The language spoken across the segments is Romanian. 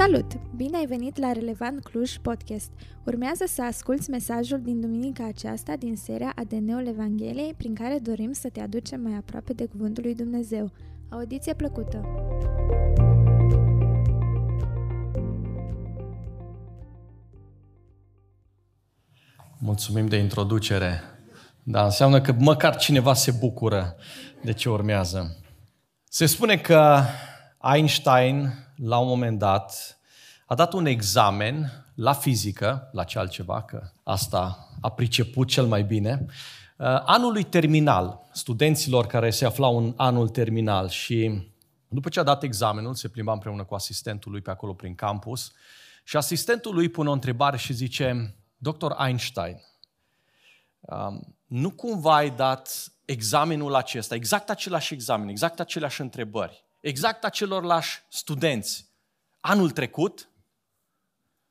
Salut! Bine ai venit la Relevant Cluj Podcast. Urmează să asculți mesajul din duminica aceasta din seria ADN-ul Evangheliei prin care dorim să te aducem mai aproape de Cuvântul lui Dumnezeu. Audiție plăcută! Mulțumim de introducere. Da, înseamnă că măcar cineva se bucură de ce urmează. Se spune că Einstein, la un moment dat, a dat un examen la fizică, la ce altceva, că asta a priceput cel mai bine, uh, anului terminal, studenților care se aflau în anul terminal și după ce a dat examenul, se plimba împreună cu asistentul lui pe acolo prin campus și asistentul lui pune o întrebare și zice, Dr. Einstein, um, nu cumva ai dat examenul acesta, exact același examen, exact aceleași întrebări, exact acelorlași studenți anul trecut?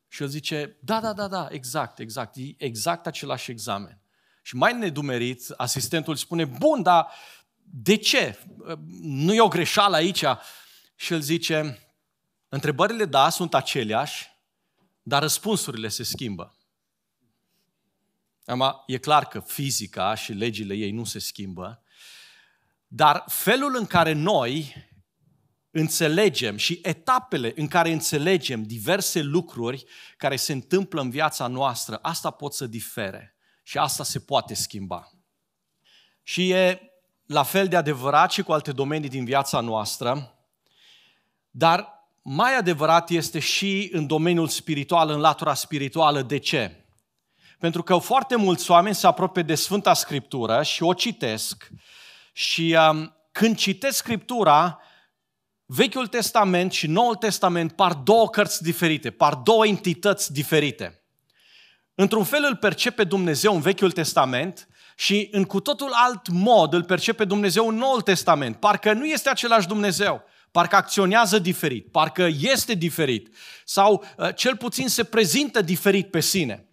Și el zice, da, da, da, da, exact, exact, e exact același examen. Și mai nedumerit, asistentul spune, bun, dar de ce? Nu e o greșeală aici? Și el zice, întrebările, da, sunt aceleași, dar răspunsurile se schimbă. Acum, e clar că fizica și legile ei nu se schimbă, dar felul în care noi înțelegem și etapele în care înțelegem diverse lucruri care se întâmplă în viața noastră, asta pot să difere și asta se poate schimba. Și e la fel de adevărat și cu alte domenii din viața noastră, dar mai adevărat este și în domeniul spiritual, în latura spirituală. De ce? Pentru că foarte mulți oameni se apropie de Sfânta Scriptură și o citesc și um, când citesc Scriptura, Vechiul Testament și Noul Testament par două cărți diferite, par două entități diferite. Într-un fel îl percepe Dumnezeu în Vechiul Testament și în cu totul alt mod îl percepe Dumnezeu în Noul Testament. Parcă nu este același Dumnezeu, parcă acționează diferit, parcă este diferit sau uh, cel puțin se prezintă diferit pe sine.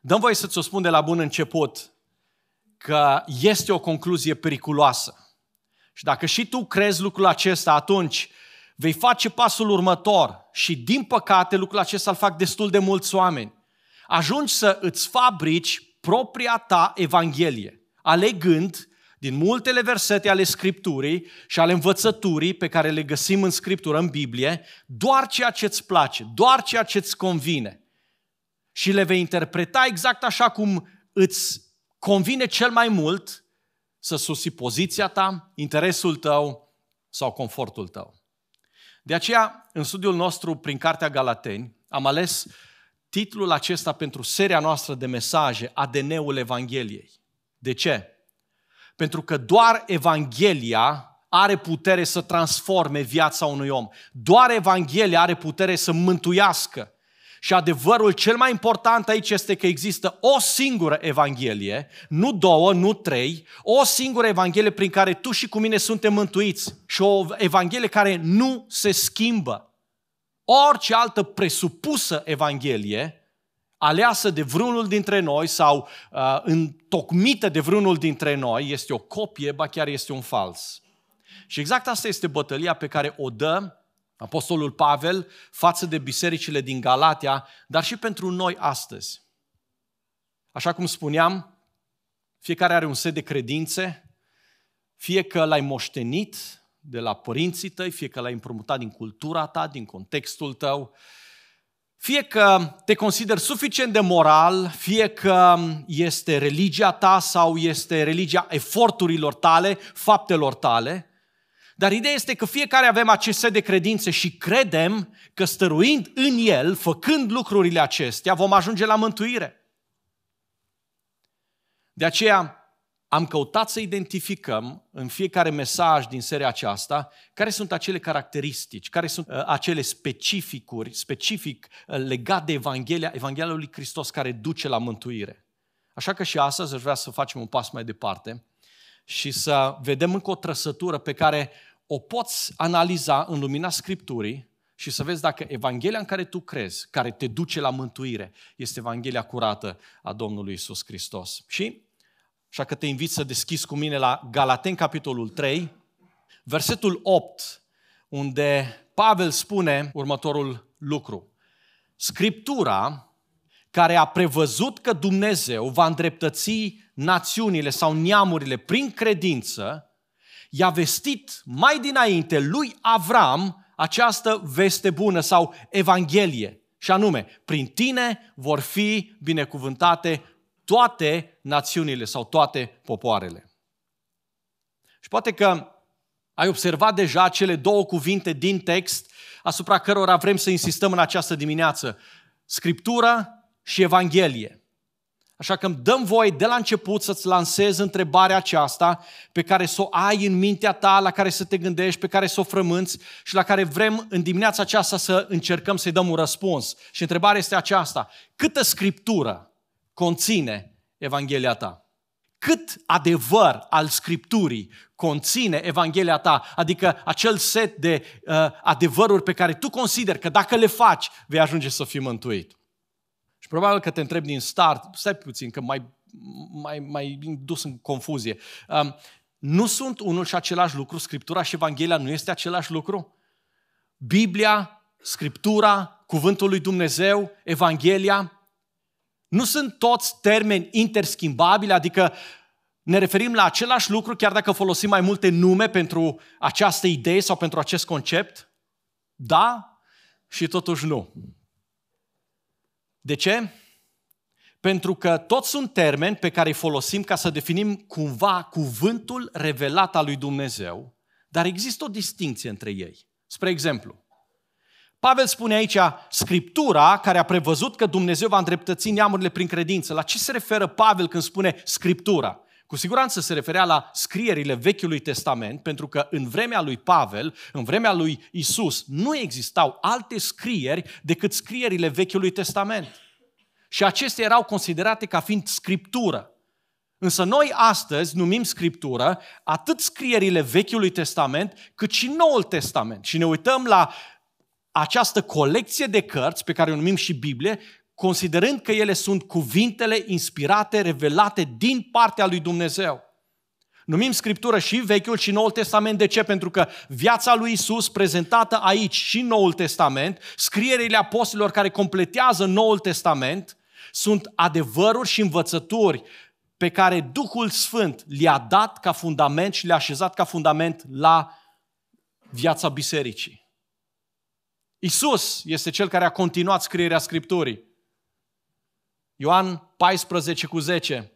Dăm voie să-ți o spun de la bun început că este o concluzie periculoasă. Și dacă și tu crezi lucrul acesta, atunci vei face pasul următor și din păcate lucrul acesta îl fac destul de mulți oameni. Ajungi să îți fabrici propria ta evanghelie, alegând din multele versete ale Scripturii și ale învățăturii pe care le găsim în Scriptură, în Biblie, doar ceea ce îți place, doar ceea ce îți convine. Și le vei interpreta exact așa cum îți convine cel mai mult să susi poziția ta, interesul tău sau confortul tău. De aceea, în studiul nostru prin Cartea Galateni, am ales titlul acesta pentru seria noastră de mesaje, ADN-ul Evangheliei. De ce? Pentru că doar Evanghelia are putere să transforme viața unui om. Doar Evanghelia are putere să mântuiască. Și adevărul cel mai important aici este că există o singură Evanghelie, nu două, nu trei, o singură Evanghelie prin care tu și cu mine suntem mântuiți și o Evanghelie care nu se schimbă. Orice altă presupusă Evanghelie, aleasă de vreunul dintre noi sau uh, întocmită de vreunul dintre noi, este o copie, ba chiar este un fals. Și exact asta este bătălia pe care o dă Apostolul Pavel față de bisericile din Galatia, dar și pentru noi astăzi. Așa cum spuneam, fiecare are un set de credințe, fie că l-ai moștenit de la părinții tăi, fie că l-ai împrumutat din cultura ta, din contextul tău, fie că te consideri suficient de moral, fie că este religia ta sau este religia eforturilor tale, faptelor tale, dar ideea este că fiecare avem acest set de credințe și credem că stăruind în el, făcând lucrurile acestea, vom ajunge la mântuire. De aceea am căutat să identificăm în fiecare mesaj din seria aceasta care sunt acele caracteristici, care sunt uh, acele specificuri, specific uh, legat de Evanghelia, Evanghelia lui Hristos care duce la mântuire. Așa că și astăzi aș vrea să facem un pas mai departe și să vedem încă o trăsătură pe care o poți analiza în lumina Scripturii și să vezi dacă Evanghelia în care tu crezi, care te duce la mântuire, este Evanghelia curată a Domnului Isus Hristos. Și așa că te invit să deschizi cu mine la Galaten, capitolul 3, versetul 8, unde Pavel spune următorul lucru. Scriptura care a prevăzut că Dumnezeu va îndreptăți națiunile sau neamurile prin credință, i-a vestit mai dinainte lui Avram această veste bună sau Evanghelie. Și anume, prin tine vor fi binecuvântate toate națiunile sau toate popoarele. Și poate că ai observat deja cele două cuvinte din text asupra cărora vrem să insistăm în această dimineață. Scriptură și Evanghelie. Așa că îmi dăm voie de la început să-ți lansez întrebarea aceasta pe care să o ai în mintea ta, la care să te gândești, pe care să o frămânți și la care vrem în dimineața aceasta să încercăm să-i dăm un răspuns. Și întrebarea este aceasta. Câtă scriptură conține Evanghelia ta? Cât adevăr al Scripturii conține Evanghelia ta, adică acel set de uh, adevăruri pe care tu consideri că dacă le faci, vei ajunge să fii mântuit. Și probabil că te întreb din start, stai puțin, că mai, mai, mai dus în confuzie. Um, nu sunt unul și același lucru? Scriptura și Evanghelia nu este același lucru? Biblia, Scriptura, Cuvântul lui Dumnezeu, Evanghelia, nu sunt toți termeni interschimbabili, adică ne referim la același lucru chiar dacă folosim mai multe nume pentru această idee sau pentru acest concept? Da și totuși nu. De ce? Pentru că toți sunt termeni pe care îi folosim ca să definim cumva cuvântul revelat al lui Dumnezeu, dar există o distinție între ei. Spre exemplu, Pavel spune aici, Scriptura care a prevăzut că Dumnezeu va îndreptăți neamurile prin credință. La ce se referă Pavel când spune Scriptura? Cu siguranță se referea la scrierile Vechiului Testament, pentru că în vremea lui Pavel, în vremea lui Isus, nu existau alte scrieri decât scrierile Vechiului Testament. Și acestea erau considerate ca fiind scriptură. Însă noi astăzi numim scriptură atât scrierile Vechiului Testament, cât și Noul Testament. Și ne uităm la această colecție de cărți, pe care o numim și Biblie, considerând că ele sunt cuvintele inspirate, revelate din partea lui Dumnezeu. Numim Scriptură și Vechiul și Noul Testament. De ce? Pentru că viața lui Isus prezentată aici și Noul Testament, scrierile apostolilor care completează Noul Testament, sunt adevăruri și învățături pe care Duhul Sfânt le-a dat ca fundament și le-a așezat ca fundament la viața bisericii. Isus este cel care a continuat scrierea Scripturii. Ioan 14 cu 10,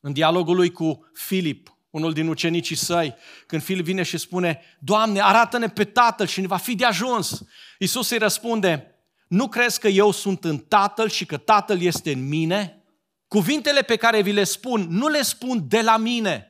în dialogul lui cu Filip, unul din ucenicii săi, când Filip vine și spune, Doamne, arată-ne pe Tatăl și ne va fi de ajuns. Isus îi răspunde, nu crezi că eu sunt în Tatăl și că Tatăl este în mine? Cuvintele pe care vi le spun, nu le spun de la mine,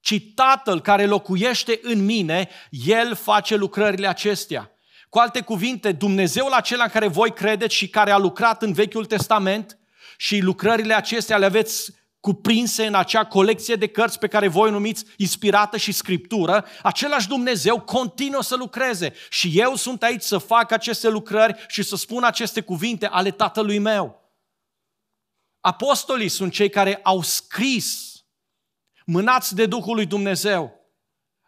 ci Tatăl care locuiește în mine, El face lucrările acestea. Cu alte cuvinte, Dumnezeul acela în care voi credeți și care a lucrat în Vechiul Testament și lucrările acestea le aveți cuprinse în acea colecție de cărți pe care voi numiți inspirată și scriptură, același Dumnezeu continuă să lucreze. Și eu sunt aici să fac aceste lucrări și să spun aceste cuvinte ale Tatălui meu. Apostolii sunt cei care au scris, mânați de Duhul lui Dumnezeu,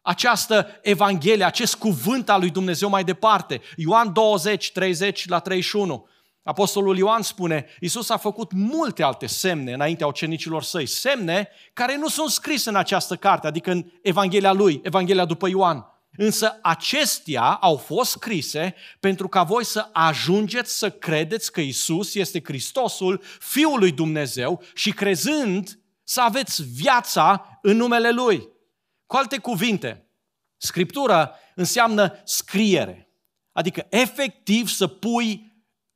această Evanghelie, acest cuvânt al lui Dumnezeu mai departe. Ioan 20, 30 la 31. Apostolul Ioan spune, Iisus a făcut multe alte semne înaintea ucenicilor săi, semne care nu sunt scrise în această carte, adică în Evanghelia lui, Evanghelia după Ioan. Însă acestea au fost scrise pentru ca voi să ajungeți să credeți că Isus este Hristosul, Fiul lui Dumnezeu și crezând să aveți viața în numele Lui. Cu alte cuvinte, Scriptura înseamnă scriere, adică efectiv să pui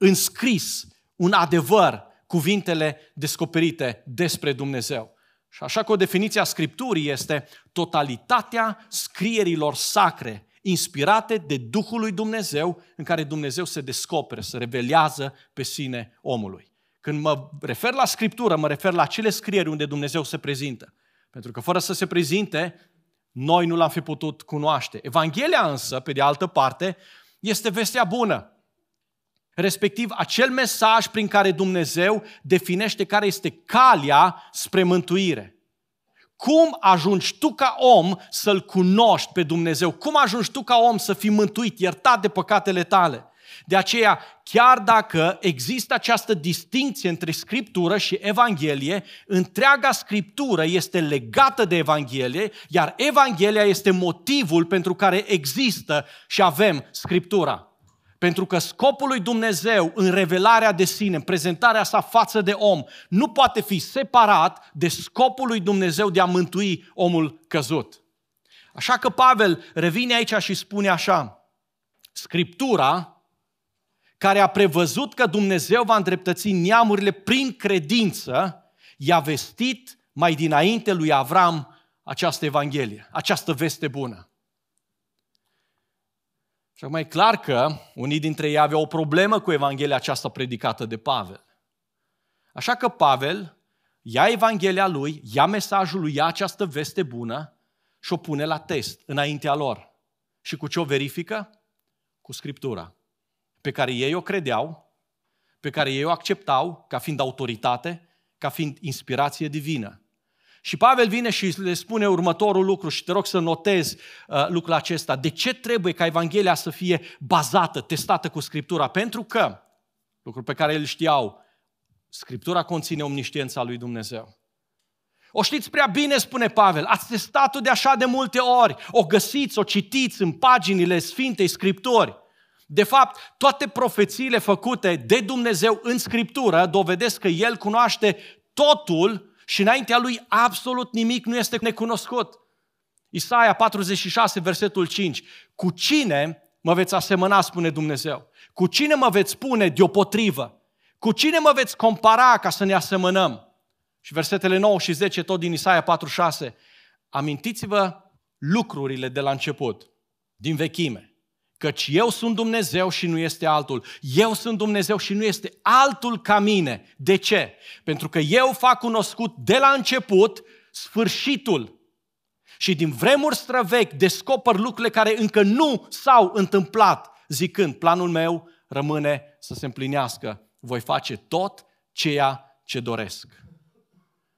în scris un adevăr cuvintele descoperite despre Dumnezeu. Și așa că o definiție a Scripturii este totalitatea scrierilor sacre, inspirate de Duhul lui Dumnezeu, în care Dumnezeu se descopere, se revelează pe sine omului. Când mă refer la Scriptură, mă refer la acele scrieri unde Dumnezeu se prezintă. Pentru că fără să se prezinte, noi nu l-am fi putut cunoaște. Evanghelia însă, pe de altă parte, este vestea bună respectiv acel mesaj prin care Dumnezeu definește care este calea spre mântuire. cum ajungi tu ca om să-L cunoști pe Dumnezeu? Cum ajungi tu ca om să fii mântuit, iertat de păcatele tale? De aceea, chiar dacă există această distinție între Scriptură și Evanghelie, întreaga Scriptură este legată de Evanghelie, iar Evanghelia este motivul pentru care există și avem Scriptura. Pentru că scopul lui Dumnezeu în revelarea de sine, în prezentarea sa față de om, nu poate fi separat de scopul lui Dumnezeu de a mântui omul căzut. Așa că Pavel revine aici și spune așa, Scriptura, care a prevăzut că Dumnezeu va îndreptăți neamurile prin credință, i-a vestit mai dinainte lui Avram această Evanghelie, această veste bună. Și acum e clar că unii dintre ei aveau o problemă cu Evanghelia aceasta predicată de Pavel. Așa că Pavel ia Evanghelia lui, ia mesajul lui, ia această veste bună și o pune la test înaintea lor. Și cu ce o verifică? Cu Scriptura, pe care ei o credeau, pe care ei o acceptau ca fiind autoritate, ca fiind inspirație divină. Și Pavel vine și le spune următorul lucru și te rog să notezi uh, lucrul acesta. De ce trebuie ca Evanghelia să fie bazată, testată cu Scriptura? Pentru că, lucrul pe care îl știau, Scriptura conține omniștiența lui Dumnezeu. O știți prea bine, spune Pavel, ați testat-o de așa de multe ori, o găsiți, o citiți în paginile Sfintei Scripturi. De fapt, toate profețiile făcute de Dumnezeu în Scriptură dovedesc că El cunoaște totul și înaintea lui absolut nimic nu este necunoscut. Isaia 46, versetul 5. Cu cine mă veți asemăna, spune Dumnezeu? Cu cine mă veți spune deopotrivă? Cu cine mă veți compara ca să ne asemănăm? Și versetele 9 și 10, tot din Isaia 46. Amintiți-vă lucrurile de la început, din vechime. Căci eu sunt Dumnezeu și nu este altul. Eu sunt Dumnezeu și nu este altul ca mine. De ce? Pentru că eu fac cunoscut de la început sfârșitul. Și din vremuri străvechi descoper lucrurile care încă nu s-au întâmplat, zicând, planul meu rămâne să se împlinească. Voi face tot ceea ce doresc.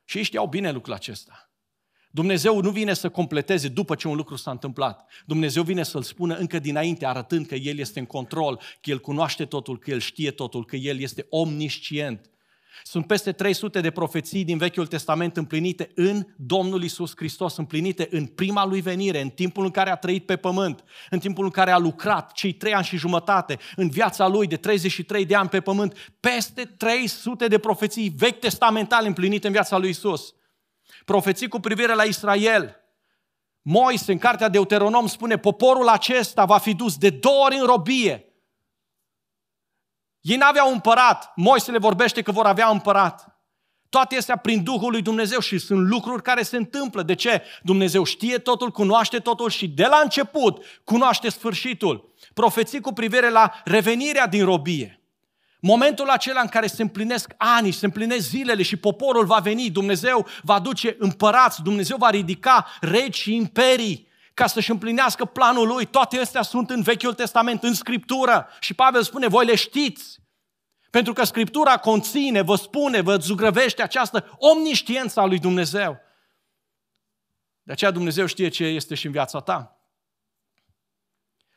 Și ei știau bine lucrul acesta. Dumnezeu nu vine să completeze după ce un lucru s-a întâmplat. Dumnezeu vine să-l spună încă dinainte, arătând că El este în control, că El cunoaște totul, că El știe totul, că El este omniscient. Sunt peste 300 de profeții din Vechiul Testament împlinite în Domnul Isus Hristos, împlinite în prima lui venire, în timpul în care a trăit pe pământ, în timpul în care a lucrat cei trei ani și jumătate, în viața lui de 33 de ani pe pământ, peste 300 de profeții vechi testamentale împlinite în viața lui Isus profeții cu privire la Israel. Moise, în cartea Deuteronom, spune, poporul acesta va fi dus de două ori în robie. Ei n-aveau împărat. Moise le vorbește că vor avea împărat. Toate astea prin Duhul lui Dumnezeu și sunt lucruri care se întâmplă. De ce? Dumnezeu știe totul, cunoaște totul și de la început cunoaște sfârșitul. Profeții cu privire la revenirea din robie. Momentul acela în care se împlinesc ani, se împlinesc zilele și poporul va veni, Dumnezeu va duce împărați, Dumnezeu va ridica regi și imperii ca să-și împlinească planul lui. Toate astea sunt în Vechiul Testament, în Scriptură. Și Pavel spune, voi le știți. Pentru că Scriptura conține, vă spune, vă zugrăvește această omniștiență a lui Dumnezeu. De aceea Dumnezeu știe ce este și în viața ta.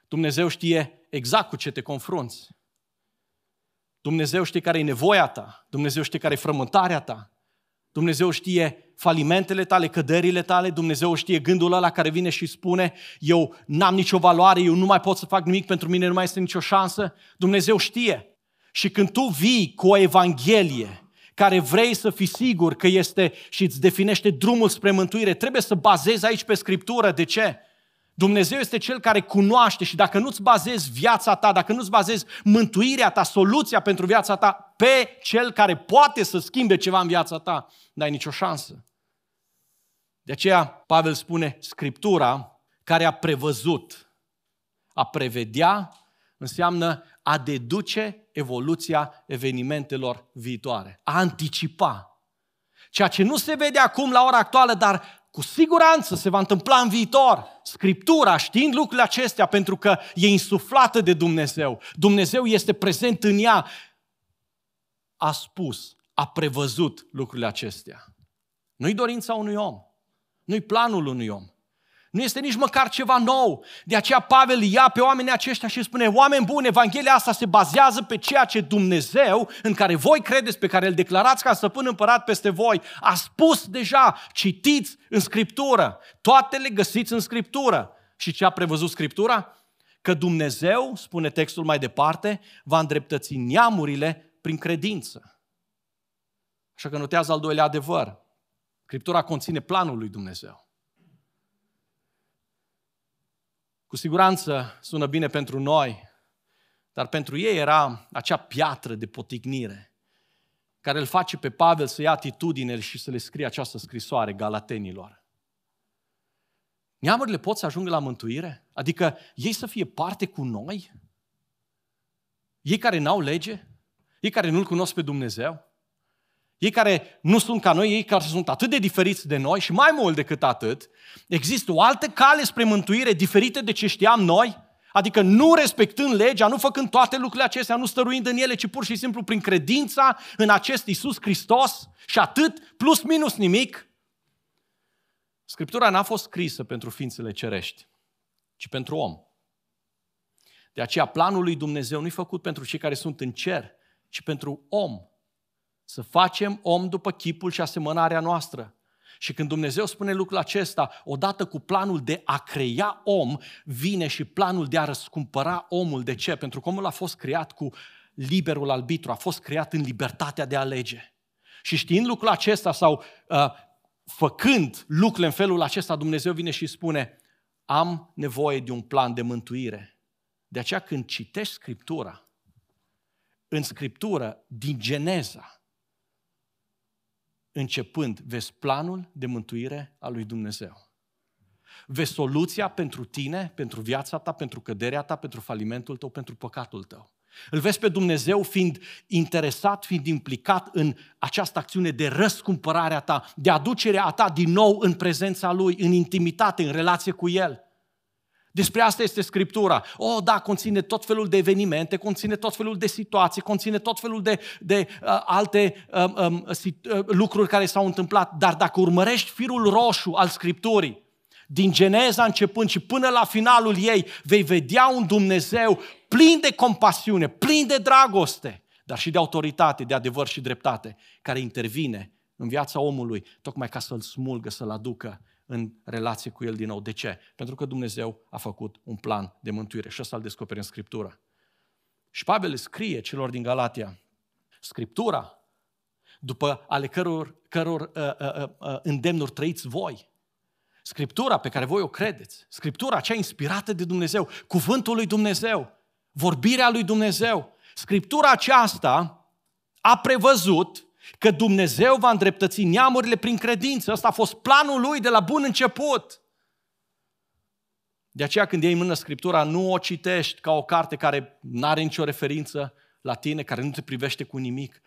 Dumnezeu știe exact cu ce te confrunți. Dumnezeu știe care e nevoia ta, Dumnezeu știe care e frământarea ta, Dumnezeu știe falimentele tale, căderile tale, Dumnezeu știe gândul ăla care vine și spune eu n-am nicio valoare, eu nu mai pot să fac nimic, pentru mine nu mai este nicio șansă. Dumnezeu știe. Și când tu vii cu o evanghelie care vrei să fii sigur că este și îți definește drumul spre mântuire, trebuie să bazezi aici pe Scriptură. De ce? Dumnezeu este Cel care cunoaște și dacă nu-ți bazezi viața ta, dacă nu-ți bazezi mântuirea ta, soluția pentru viața ta pe Cel care poate să schimbe ceva în viața ta, n-ai nicio șansă. De aceea Pavel spune, Scriptura care a prevăzut, a prevedea, înseamnă a deduce evoluția evenimentelor viitoare, a anticipa. Ceea ce nu se vede acum la ora actuală, dar cu siguranță se va întâmpla în viitor. Scriptura, știind lucrurile acestea, pentru că e insuflată de Dumnezeu, Dumnezeu este prezent în ea, a spus, a prevăzut lucrurile acestea. Nu-i dorința unui om. Nu-i planul unui om. Nu este nici măcar ceva nou. De aceea Pavel ia pe oamenii aceștia și spune, oameni buni, Evanghelia asta se bazează pe ceea ce Dumnezeu, în care voi credeți, pe care îl declarați ca stăpân împărat peste voi, a spus deja, citiți în Scriptură. Toate le găsiți în Scriptură. Și ce a prevăzut Scriptura? Că Dumnezeu, spune textul mai departe, va îndreptăți neamurile prin credință. Așa că notează al doilea adevăr. Scriptura conține planul lui Dumnezeu. Cu siguranță sună bine pentru noi, dar pentru ei era acea piatră de poticnire care îl face pe Pavel să ia atitudine și să le scrie această scrisoare galatenilor. Neamurile pot să ajungă la mântuire? Adică ei să fie parte cu noi? Ei care n-au lege? Ei care nu-L cunosc pe Dumnezeu? Ei care nu sunt ca noi, ei care sunt atât de diferiți de noi și mai mult decât atât, există o altă cale spre mântuire diferită de ce știam noi? Adică nu respectând legea, nu făcând toate lucrurile acestea, nu stăruind în ele, ci pur și simplu prin credința în acest Isus Hristos și atât, plus minus nimic. Scriptura n-a fost scrisă pentru ființele cerești, ci pentru om. De aceea planul lui Dumnezeu nu e făcut pentru cei care sunt în cer, ci pentru om. Să facem om după chipul și asemănarea noastră. Și când Dumnezeu spune lucrul acesta, odată cu planul de a crea om, vine și planul de a răscumpăra omul. De ce? Pentru că omul a fost creat cu liberul arbitru, a fost creat în libertatea de a alege. Și știind lucrul acesta sau uh, făcând lucrurile în felul acesta, Dumnezeu vine și spune, am nevoie de un plan de mântuire. De aceea când citești Scriptura, în Scriptură, din Geneza, începând, vezi planul de mântuire al lui Dumnezeu. Vezi soluția pentru tine, pentru viața ta, pentru căderea ta, pentru falimentul tău, pentru păcatul tău. Îl vezi pe Dumnezeu fiind interesat, fiind implicat în această acțiune de răscumpărare a ta, de aducerea a ta din nou în prezența Lui, în intimitate, în relație cu El. Despre asta este Scriptura. Oh, da, conține tot felul de evenimente, conține tot felul de situații, conține tot felul de, de uh, alte uh, uh, uh, lucruri care s-au întâmplat. Dar dacă urmărești firul roșu al Scripturii, din Geneza începând și până la finalul ei, vei vedea un Dumnezeu plin de compasiune, plin de dragoste, dar și de autoritate, de adevăr și dreptate, care intervine în viața omului, tocmai ca să-l smulgă, să-l aducă în relație cu El din nou. De ce? Pentru că Dumnezeu a făcut un plan de mântuire și ăsta îl descoperi în Scriptură. Și Pavel scrie celor din Galatia, Scriptura, după ale căror, căror uh, uh, uh, uh, îndemnuri trăiți voi, Scriptura pe care voi o credeți, Scriptura cea inspirată de Dumnezeu, cuvântul lui Dumnezeu, vorbirea lui Dumnezeu, Scriptura aceasta a prevăzut Că Dumnezeu va îndreptăți neamurile prin credință. Ăsta a fost planul lui de la bun început. De aceea când iei în mână Scriptura, nu o citești ca o carte care nu are nicio referință la tine, care nu te privește cu nimic.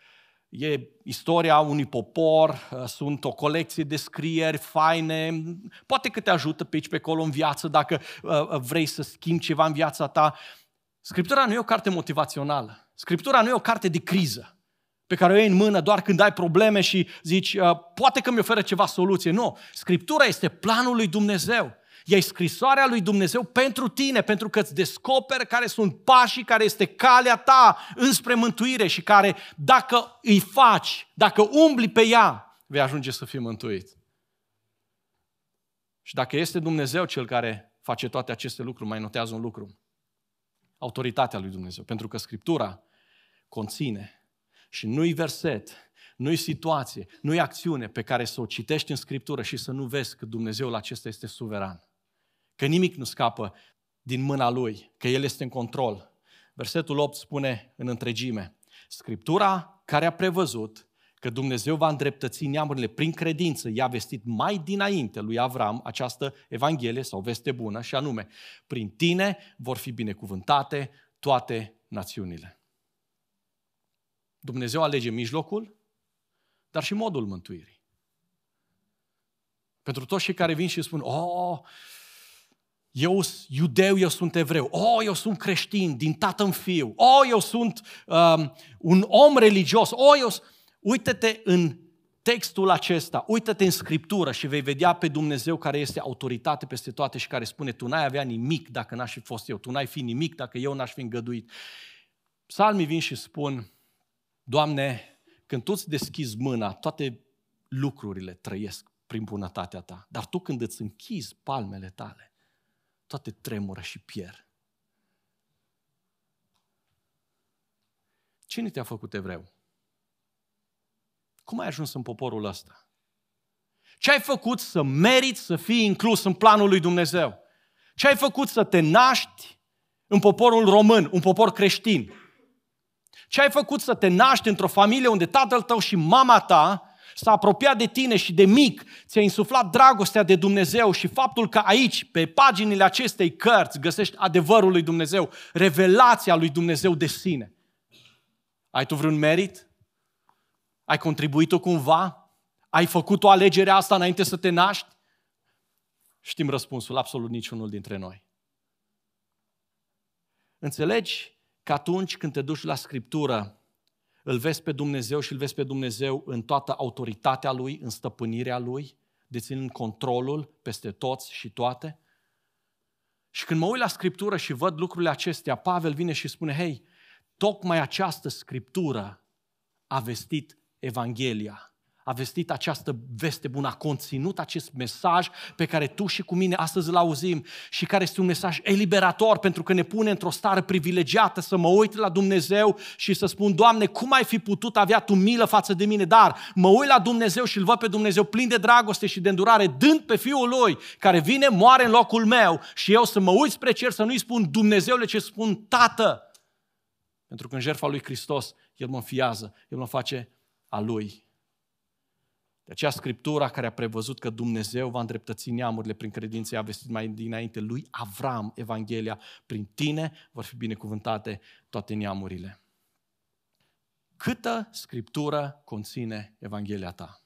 E istoria unui popor, sunt o colecție de scrieri faine, poate că te ajută pe aici, pe acolo în viață, dacă uh, vrei să schimbi ceva în viața ta. Scriptura nu e o carte motivațională. Scriptura nu e o carte de criză pe care o iei în mână doar când ai probleme și zici, uh, poate că mi oferă ceva soluție. Nu, Scriptura este planul lui Dumnezeu. E scrisoarea lui Dumnezeu pentru tine, pentru că îți descoperi care sunt pașii, care este calea ta înspre mântuire și care, dacă îi faci, dacă umbli pe ea, vei ajunge să fii mântuit. Și dacă este Dumnezeu cel care face toate aceste lucruri, mai notează un lucru. Autoritatea lui Dumnezeu. Pentru că Scriptura conține și nu-i verset, nu-i situație, nu-i acțiune pe care să o citești în Scriptură și să nu vezi că Dumnezeul acesta este suveran. Că nimic nu scapă din mâna Lui, că El este în control. Versetul 8 spune în întregime, Scriptura care a prevăzut că Dumnezeu va îndreptăți neamurile prin credință, i-a vestit mai dinainte lui Avram această Evanghelie sau veste bună și anume, prin tine vor fi binecuvântate toate națiunile. Dumnezeu alege mijlocul, dar și modul mântuirii. Pentru toți cei care vin și spun, oh, eu sunt iudeu, eu sunt evreu, oh, eu sunt creștin, din tată în fiu, oh, eu sunt um, un om religios, oh, eu... Uită-te în textul acesta, uită-te în Scriptură și vei vedea pe Dumnezeu care este autoritate peste toate și care spune tu n-ai avea nimic dacă n-aș fi fost eu, tu n-ai fi nimic dacă eu n-aș fi îngăduit. Psalmii vin și spun, Doamne, când tu îți deschizi mâna, toate lucrurile trăiesc prin bunătatea ta. Dar tu când îți închizi palmele tale, toate tremură și pierd. Cine te-a făcut evreu? Cum ai ajuns în poporul ăsta? Ce ai făcut să meriți să fii inclus în planul lui Dumnezeu? Ce ai făcut să te naști în poporul român, un popor creștin? Ce ai făcut să te naști într-o familie unde tatăl tău și mama ta s-a apropiat de tine și de mic ți-a insuflat dragostea de Dumnezeu și faptul că aici, pe paginile acestei cărți, găsești adevărul lui Dumnezeu, revelația lui Dumnezeu de sine. Ai tu vreun merit? Ai contribuit-o cumva? Ai făcut o alegere asta înainte să te naști? Știm răspunsul, absolut niciunul dintre noi. Înțelegi că atunci când te duci la Scriptură, îl vezi pe Dumnezeu și îl vezi pe Dumnezeu în toată autoritatea Lui, în stăpânirea Lui, deținând controlul peste toți și toate? Și când mă uit la Scriptură și văd lucrurile acestea, Pavel vine și spune, hei, tocmai această Scriptură a vestit Evanghelia a vestit această veste bună, a conținut acest mesaj pe care tu și cu mine astăzi îl auzim și care este un mesaj eliberator pentru că ne pune într-o stare privilegiată să mă uit la Dumnezeu și să spun, Doamne, cum ai fi putut avea Tu milă față de mine? Dar mă uit la Dumnezeu și îl văd pe Dumnezeu plin de dragoste și de îndurare, dând pe Fiul Lui, care vine, moare în locul meu și eu să mă uit spre cer, să nu-i spun Dumnezeule, ce spun Tată. Pentru că în jertfa lui Hristos, El mă înfiază, El mă face a Lui. De aceea Scriptura care a prevăzut că Dumnezeu va îndreptăți neamurile prin credință, a vestit mai dinainte lui Avram Evanghelia. Prin tine vor fi binecuvântate toate neamurile. Câtă Scriptură conține Evanghelia ta?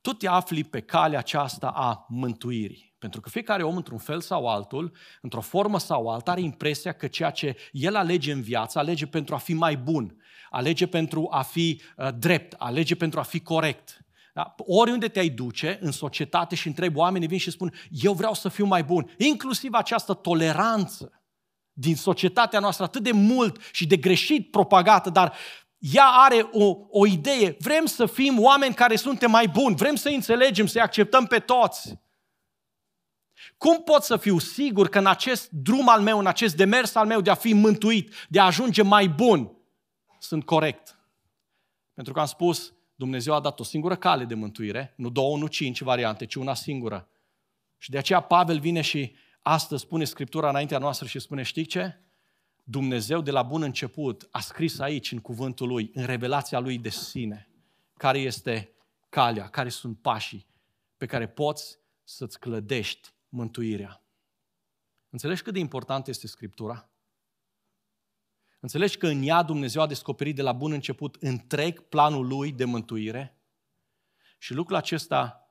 Tu te afli pe calea aceasta a mântuirii. Pentru că fiecare om, într-un fel sau altul, într-o formă sau alta, are impresia că ceea ce el alege în viață, alege pentru a fi mai bun, alege pentru a fi uh, drept, alege pentru a fi corect. Da? Oriunde te-ai duce în societate și întrebi oamenii, vin și spun, eu vreau să fiu mai bun. Inclusiv această toleranță din societatea noastră atât de mult și de greșit propagată, dar ea are o, o idee. Vrem să fim oameni care suntem mai buni, vrem să înțelegem, să-i acceptăm pe toți. Cum pot să fiu sigur că în acest drum al meu, în acest demers al meu de a fi mântuit, de a ajunge mai bun, sunt corect? Pentru că am spus, Dumnezeu a dat o singură cale de mântuire, nu două, nu cinci variante, ci una singură. Și de aceea Pavel vine și astăzi spune Scriptura înaintea noastră și spune, știi ce? Dumnezeu de la bun început a scris aici în cuvântul Lui, în revelația Lui de sine, care este calea, care sunt pașii pe care poți să-ți clădești mântuirea. Înțelegi cât de important este Scriptura? Înțelegi că în ea Dumnezeu a descoperit de la bun început întreg planul lui de mântuire? Și lucrul acesta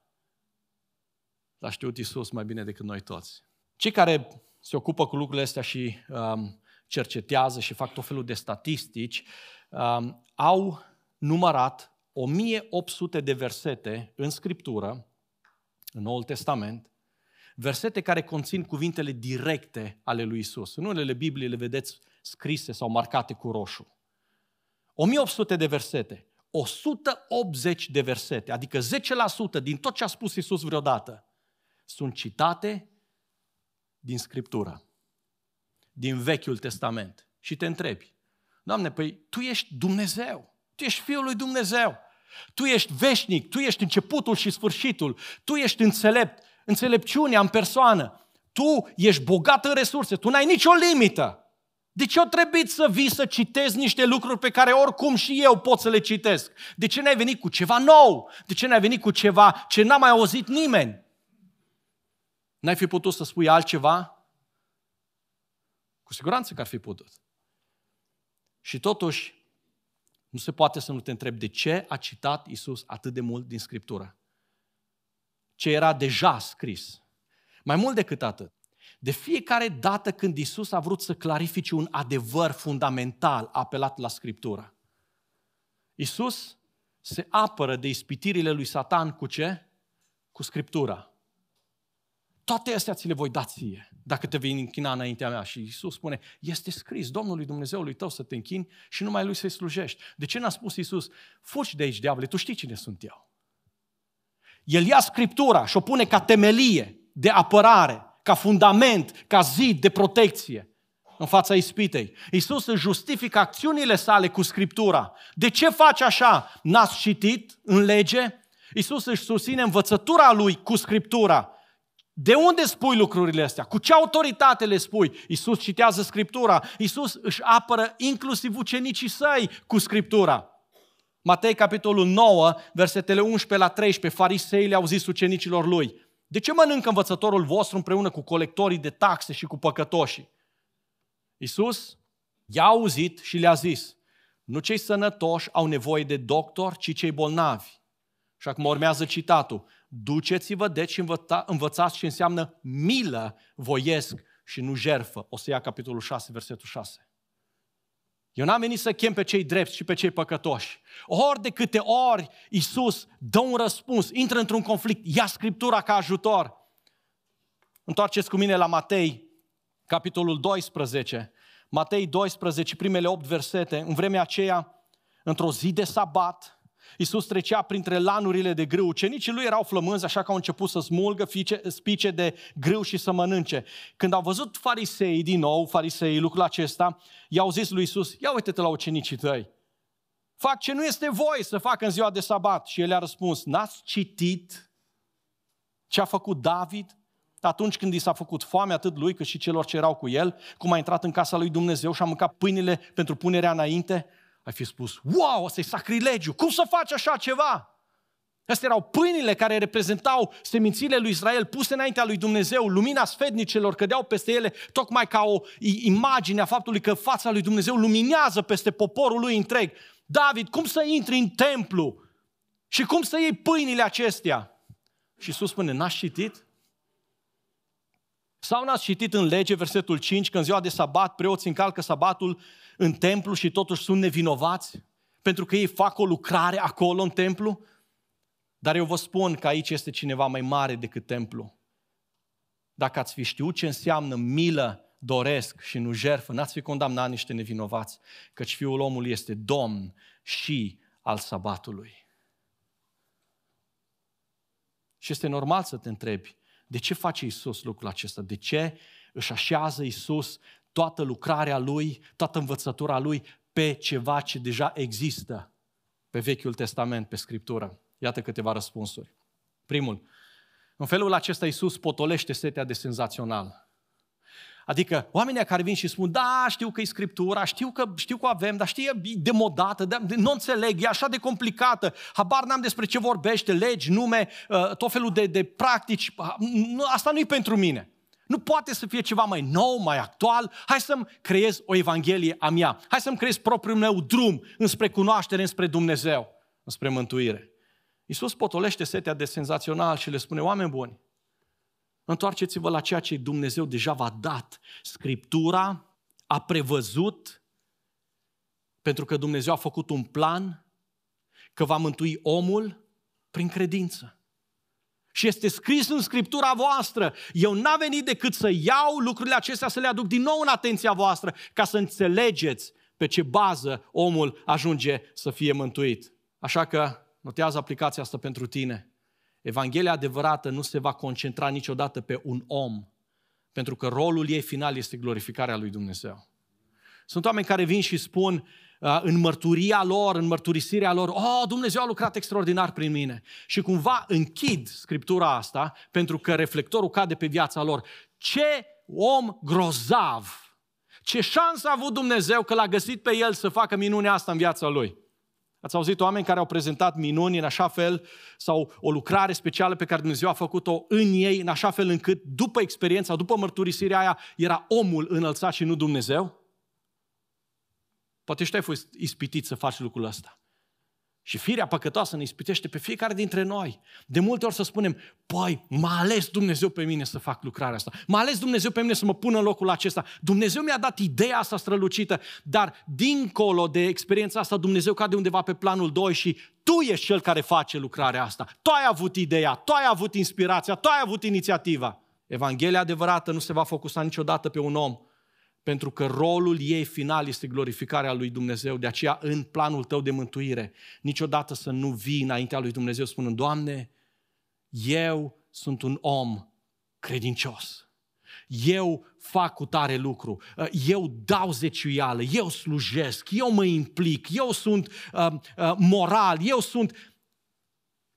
l-a știut Isus mai bine decât noi toți. Cei care se ocupă cu lucrurile astea și um, cercetează și fac tot felul de statistici, um, au numărat 1800 de versete în Scriptură, în Noul Testament, versete care conțin cuvintele directe ale lui Isus. În unele Biblii le vedeți scrise sau marcate cu roșu. 1800 de versete, 180 de versete, adică 10% din tot ce a spus Isus vreodată, sunt citate din Scriptură, din Vechiul Testament. Și te întrebi, Doamne, păi Tu ești Dumnezeu, Tu ești Fiul lui Dumnezeu, Tu ești veșnic, Tu ești începutul și sfârșitul, Tu ești înțelept, înțelepciunea în persoană, Tu ești bogat în resurse, Tu n-ai nicio limită. De ce o trebuie să vii să citezi niște lucruri pe care oricum și eu pot să le citesc? De ce n-ai venit cu ceva nou? De ce n-ai venit cu ceva ce n-a mai auzit nimeni? N-ai fi putut să spui altceva? Cu siguranță că ar fi putut. Și totuși, nu se poate să nu te întrebi de ce a citat Isus atât de mult din Scriptură. Ce era deja scris. Mai mult decât atât. De fiecare dată când Isus a vrut să clarifice un adevăr fundamental apelat la Scriptură. Isus se apără de ispitirile lui Satan cu ce? Cu Scriptura. Toate astea ți le voi da ție, dacă te vei închina înaintea mea. Și Isus spune, este scris Domnului Dumnezeului tău să te închini și numai Lui să-i slujești. De ce n-a spus Isus, fugi de aici, diavole, tu știi cine sunt eu. El ia Scriptura și o pune ca temelie de apărare, ca fundament, ca zid de protecție în fața ispitei. Iisus își justifică acțiunile sale cu Scriptura. De ce face așa? N-ați citit în lege? Iisus își susține învățătura lui cu Scriptura. De unde spui lucrurile astea? Cu ce autoritate le spui? Iisus citează Scriptura. Iisus își apără inclusiv ucenicii săi cu Scriptura. Matei, capitolul 9, versetele 11 la 13, farisei le-au zis ucenicilor lui, de ce mănâncă învățătorul vostru împreună cu colectorii de taxe și cu păcătoșii? Iisus i-a auzit și le-a zis, nu cei sănătoși au nevoie de doctor, ci cei bolnavi. Și acum urmează citatul, duceți-vă deci și învăța, învățați ce înseamnă milă voiesc și nu jerfă. O să ia capitolul 6, versetul 6. Eu n-am venit să chem pe cei drepți și pe cei păcătoși. Ori de câte ori Iisus dă un răspuns, intră într-un conflict, ia Scriptura ca ajutor. Întoarceți cu mine la Matei, capitolul 12. Matei 12, primele 8 versete. În vremea aceea, într-o zi de sabat, Iisus trecea printre lanurile de grâu. Ucenicii lui erau flămânzi, așa că au început să smulgă fice, spice de grâu și să mănânce. Când au văzut farisei din nou, farisei, lucrul acesta, i-au zis lui Iisus, ia uite-te la ucenicii tăi. Fac ce nu este voie să facă în ziua de sabat. Și el a răspuns, n-ați citit ce a făcut David atunci când i s-a făcut foame atât lui cât și celor ce erau cu el, cum a intrat în casa lui Dumnezeu și a mâncat pâinile pentru punerea înainte, ai fi spus, wow, ăsta e sacrilegiu, cum să faci așa ceva? Astea erau pâinile care reprezentau semințile lui Israel puse înaintea lui Dumnezeu, lumina sfednicelor cădeau peste ele, tocmai ca o imagine a faptului că fața lui Dumnezeu luminează peste poporul lui întreg. David, cum să intri în templu și cum să iei pâinile acestea? Și Iisus spune, n-ați citit? Sau n-ați citit în lege, versetul 5, că în ziua de sabat preoții încalcă sabatul în templu și totuși sunt nevinovați? Pentru că ei fac o lucrare acolo în templu? Dar eu vă spun că aici este cineva mai mare decât templu. Dacă ați fi știut ce înseamnă milă, doresc și nu jerfă, n-ați fi condamnat niște nevinovați, căci Fiul omului este Domn și al sabatului. Și este normal să te întrebi, de ce face Isus lucrul acesta? De ce își așează Isus toată lucrarea Lui, toată învățătura Lui pe ceva ce deja există pe Vechiul Testament, pe Scriptură? Iată câteva răspunsuri. Primul, în felul acesta Isus potolește setea de senzațional. Adică oamenii care vin și spun, da, știu că e Scriptura, știu că, știu că avem, dar știi, e demodată, de, nu înțeleg, e așa de complicată, habar n-am despre ce vorbește, legi, nume, uh, tot felul de, de practici, asta nu e pentru mine. Nu poate să fie ceva mai nou, mai actual. Hai să-mi creez o evanghelie a mea. Hai să-mi creez propriul meu drum înspre cunoaștere, înspre Dumnezeu, înspre mântuire. Iisus potolește setea de senzațional și le spune, oameni buni, Întoarceți-vă la ceea ce Dumnezeu deja v-a dat. Scriptura a prevăzut, pentru că Dumnezeu a făcut un plan, că va mântui omul prin credință. Și este scris în Scriptura voastră. Eu n-am venit decât să iau lucrurile acestea, să le aduc din nou în atenția voastră, ca să înțelegeți pe ce bază omul ajunge să fie mântuit. Așa că notează aplicația asta pentru tine. Evanghelia adevărată nu se va concentra niciodată pe un om, pentru că rolul ei final este glorificarea lui Dumnezeu. Sunt oameni care vin și spun uh, în mărturia lor, în mărturisirea lor, oh, Dumnezeu a lucrat extraordinar prin mine. Și cumva închid scriptura asta pentru că reflectorul cade pe viața lor. Ce om grozav! Ce șansă a avut Dumnezeu că l-a găsit pe el să facă minunea asta în viața lui. Ați auzit oameni care au prezentat minuni în așa fel sau o lucrare specială pe care Dumnezeu a făcut-o în ei, în așa fel încât după experiența, după mărturisirea aia, era omul înălțat și nu Dumnezeu? Poate și tu ai fost ispitit să faci lucrul ăsta. Și firea păcătoasă ne ispitește pe fiecare dintre noi. De multe ori să spunem, păi, m-a ales Dumnezeu pe mine să fac lucrarea asta. M-a ales Dumnezeu pe mine să mă pună în locul acesta. Dumnezeu mi-a dat ideea asta strălucită, dar dincolo de experiența asta, Dumnezeu cade undeva pe planul 2 și tu ești cel care face lucrarea asta. Tu ai avut ideea, tu ai avut inspirația, tu ai avut inițiativa. Evanghelia adevărată nu se va focusa niciodată pe un om, pentru că rolul ei final este glorificarea lui Dumnezeu. De aceea, în planul tău de mântuire, niciodată să nu vii înaintea lui Dumnezeu spunând, Doamne, eu sunt un om credincios. Eu fac cu tare lucru, eu dau zeciuială, eu slujesc, eu mă implic, eu sunt uh, uh, moral, eu sunt...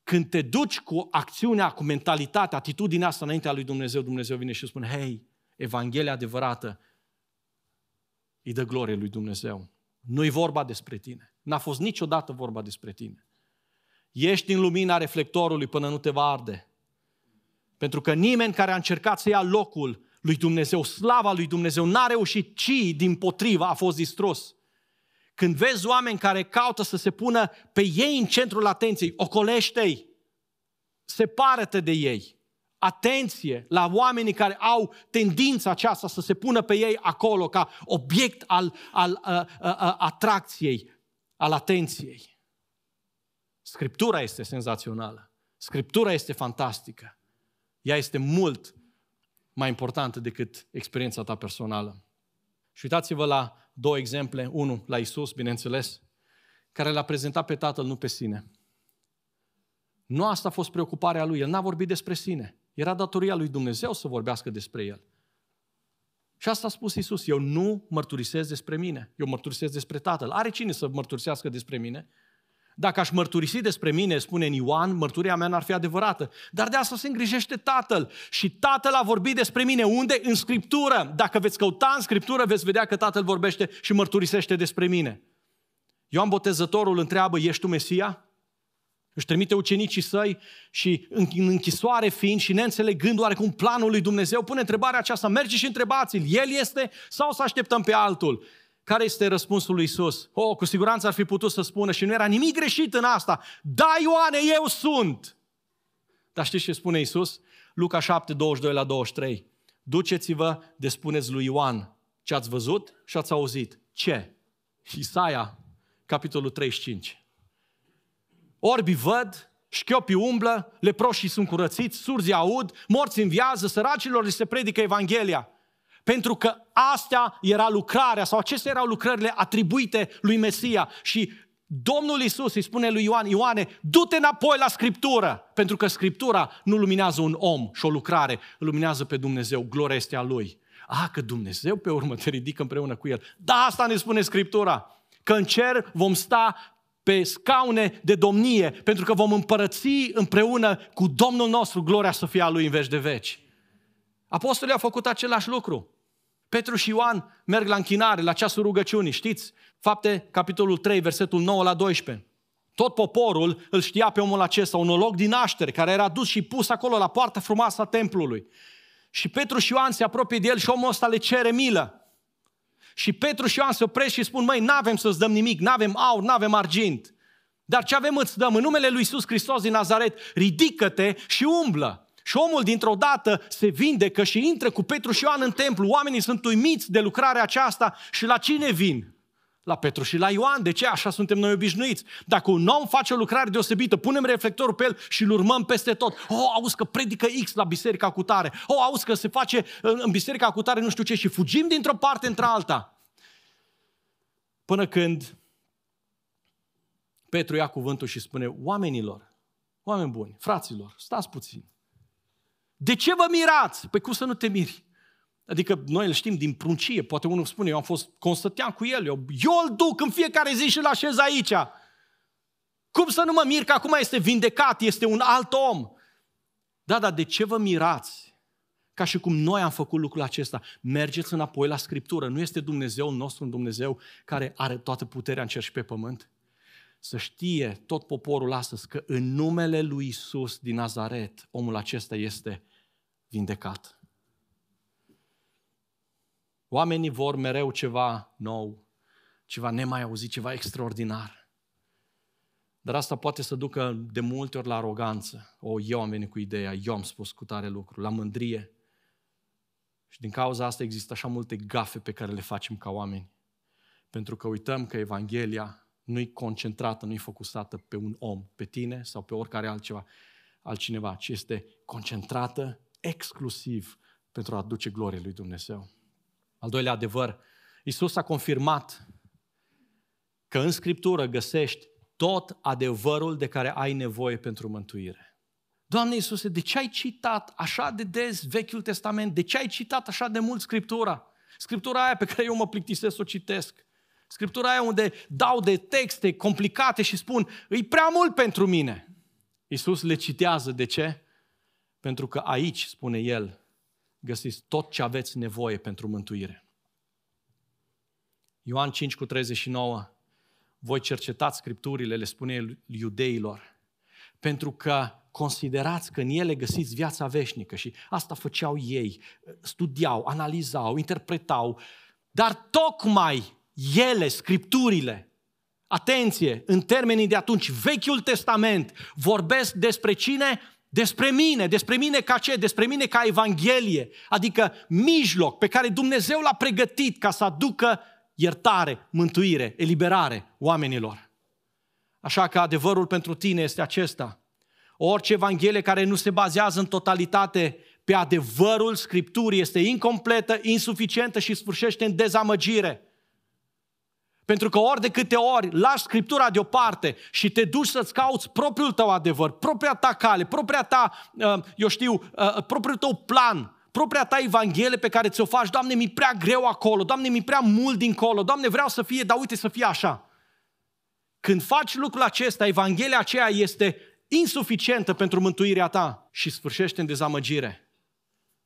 Când te duci cu acțiunea, cu mentalitatea, atitudinea asta înaintea lui Dumnezeu, Dumnezeu vine și spune, hei, Evanghelia adevărată îi dă glorie lui Dumnezeu. Nu-i vorba despre tine. N-a fost niciodată vorba despre tine. Ești în lumina reflectorului până nu te va arde. Pentru că nimeni care a încercat să ia locul lui Dumnezeu, slava lui Dumnezeu, n-a reușit, ci din potriva a fost distrus. Când vezi oameni care caută să se pună pe ei în centrul atenției, ocolește-i, separă-te de ei atenție la oamenii care au tendința aceasta să se pună pe ei acolo ca obiect al, al a, a, a, atracției, al atenției. Scriptura este senzațională. Scriptura este fantastică. Ea este mult mai importantă decât experiența ta personală. Și uitați-vă la două exemple. Unul, la Isus, bineînțeles, care l-a prezentat pe Tatăl, nu pe sine. Nu asta a fost preocuparea lui. El n-a vorbit despre sine. Era datoria lui Dumnezeu să vorbească despre el. Și asta a spus Isus. Eu nu mărturisesc despre mine. Eu mărturisesc despre Tatăl. Are cine să mărturisească despre mine? Dacă aș mărturisi despre mine, spune în Ioan, mărturia mea n-ar fi adevărată. Dar de asta se îngrijește Tatăl. Și Tatăl a vorbit despre mine. Unde? În Scriptură. Dacă veți căuta în Scriptură, veți vedea că Tatăl vorbește și mărturisește despre mine. Ioan Botezătorul întreabă, ești tu Mesia? Își trimite ucenicii săi și în închisoare fiind și neînțelegând oarecum planul lui Dumnezeu, pune întrebarea aceasta, merge și întrebați-l, El este sau să așteptăm pe altul? Care este răspunsul lui Isus? Oh, cu siguranță ar fi putut să spună și nu era nimic greșit în asta. Da, Ioane, eu sunt! Dar știți ce spune Isus? Luca 7, 22 la 23. Duceți-vă de spuneți lui Ioan ce ați văzut și ați auzit. Ce? Isaia, capitolul 35. Orbi văd, șchiopii umblă, leproșii sunt curățiți, surzi aud, morți înviază, săracilor li se predică Evanghelia. Pentru că astea era lucrarea sau acestea erau lucrările atribuite lui Mesia și Domnul Isus îi spune lui Ioan, Ioane, du-te înapoi la Scriptură, pentru că Scriptura nu luminează un om și o lucrare, luminează pe Dumnezeu, gloria este a Lui. Ah, că Dumnezeu pe urmă te ridică împreună cu El. Da, asta ne spune Scriptura, că în cer vom sta pe scaune de domnie, pentru că vom împărăți împreună cu Domnul nostru, gloria să fie a Lui în veci de veci. Apostolii au făcut același lucru. Petru și Ioan merg la închinare, la ceasul rugăciunii, știți? Fapte, capitolul 3, versetul 9 la 12. Tot poporul îl știa pe omul acesta, un loc din naștere, care era dus și pus acolo la poarta frumoasă a templului. Și Petru și Ioan se apropie de el și omul ăsta le cere milă. Și Petru și Ioan se opresc și spun, măi, n-avem să-ți dăm nimic, n-avem aur, n-avem argint. Dar ce avem îți dăm? În numele lui Iisus Hristos din Nazaret, ridică-te și umblă. Și omul dintr-o dată se vindecă și intră cu Petru și Ioan în templu. Oamenii sunt uimiți de lucrarea aceasta și la cine vin? La Petru și la Ioan. De ce? Așa suntem noi obișnuiți. Dacă un om face o lucrare deosebită, punem reflectorul pe el și îl urmăm peste tot. Oh, auzi că predică X la biserica cu tare. Oh, auzi că se face în biserica cu tare nu știu ce și fugim dintr-o parte într-alta. Până când Petru ia cuvântul și spune, oamenilor, oameni buni, fraților, stați puțin. De ce vă mirați? Păi cum să nu te miri? Adică noi îl știm din pruncie, poate unul spune, eu am fost, constăteam cu el, eu, eu îl duc în fiecare zi și îl așez aici. Cum să nu mă mir că acum este vindecat, este un alt om? Da, dar de ce vă mirați? Ca și cum noi am făcut lucrul acesta. Mergeți înapoi la Scriptură. Nu este Dumnezeu nostru un Dumnezeu care are toată puterea în cer și pe pământ? Să știe tot poporul astăzi că în numele lui Isus din Nazaret, omul acesta este vindecat. Oamenii vor mereu ceva nou, ceva nemai auzit, ceva extraordinar. Dar asta poate să ducă de multe ori la aroganță. O, eu am venit cu ideea, eu am spus cu tare lucru, la mândrie. Și din cauza asta există așa multe gafe pe care le facem ca oameni. Pentru că uităm că Evanghelia nu-i concentrată, nu-i focusată pe un om, pe tine sau pe oricare altceva, altcineva, ci este concentrată exclusiv pentru a aduce glorie lui Dumnezeu. Al doilea adevăr, Isus a confirmat că în Scriptură găsești tot adevărul de care ai nevoie pentru mântuire. Doamne Iisuse, de ce ai citat așa de des Vechiul Testament? De ce ai citat așa de mult Scriptura? Scriptura aia pe care eu mă plictisesc să o citesc. Scriptura aia unde dau de texte complicate și spun, e prea mult pentru mine. Iisus le citează. De ce? Pentru că aici, spune El, găsiți tot ce aveți nevoie pentru mântuire. Ioan 5 cu 39 voi cercetați scripturile, le spune iudeilor, pentru că considerați că în ele găsiți viața veșnică și asta făceau ei, studiau, analizau, interpretau, dar tocmai ele, scripturile, atenție, în termenii de atunci, Vechiul Testament, vorbesc despre cine? Despre mine, despre mine ca ce? Despre mine ca Evanghelie, adică mijloc pe care Dumnezeu l-a pregătit ca să aducă iertare, mântuire, eliberare oamenilor. Așa că adevărul pentru tine este acesta. Orice evanghelie care nu se bazează în totalitate pe adevărul Scripturii este incompletă, insuficientă și sfârșește în dezamăgire. Pentru că ori de câte ori lași Scriptura deoparte și te duci să-ți cauți propriul tău adevăr, propria ta cale, propria ta, uh, eu știu, uh, propriul tău plan, propria ta Evanghelie pe care ți-o faci, Doamne, mi prea greu acolo, Doamne, mi prea mult dincolo, Doamne, vreau să fie, dar uite să fie așa. Când faci lucrul acesta, Evanghelia aceea este insuficientă pentru mântuirea ta și sfârșește în dezamăgire.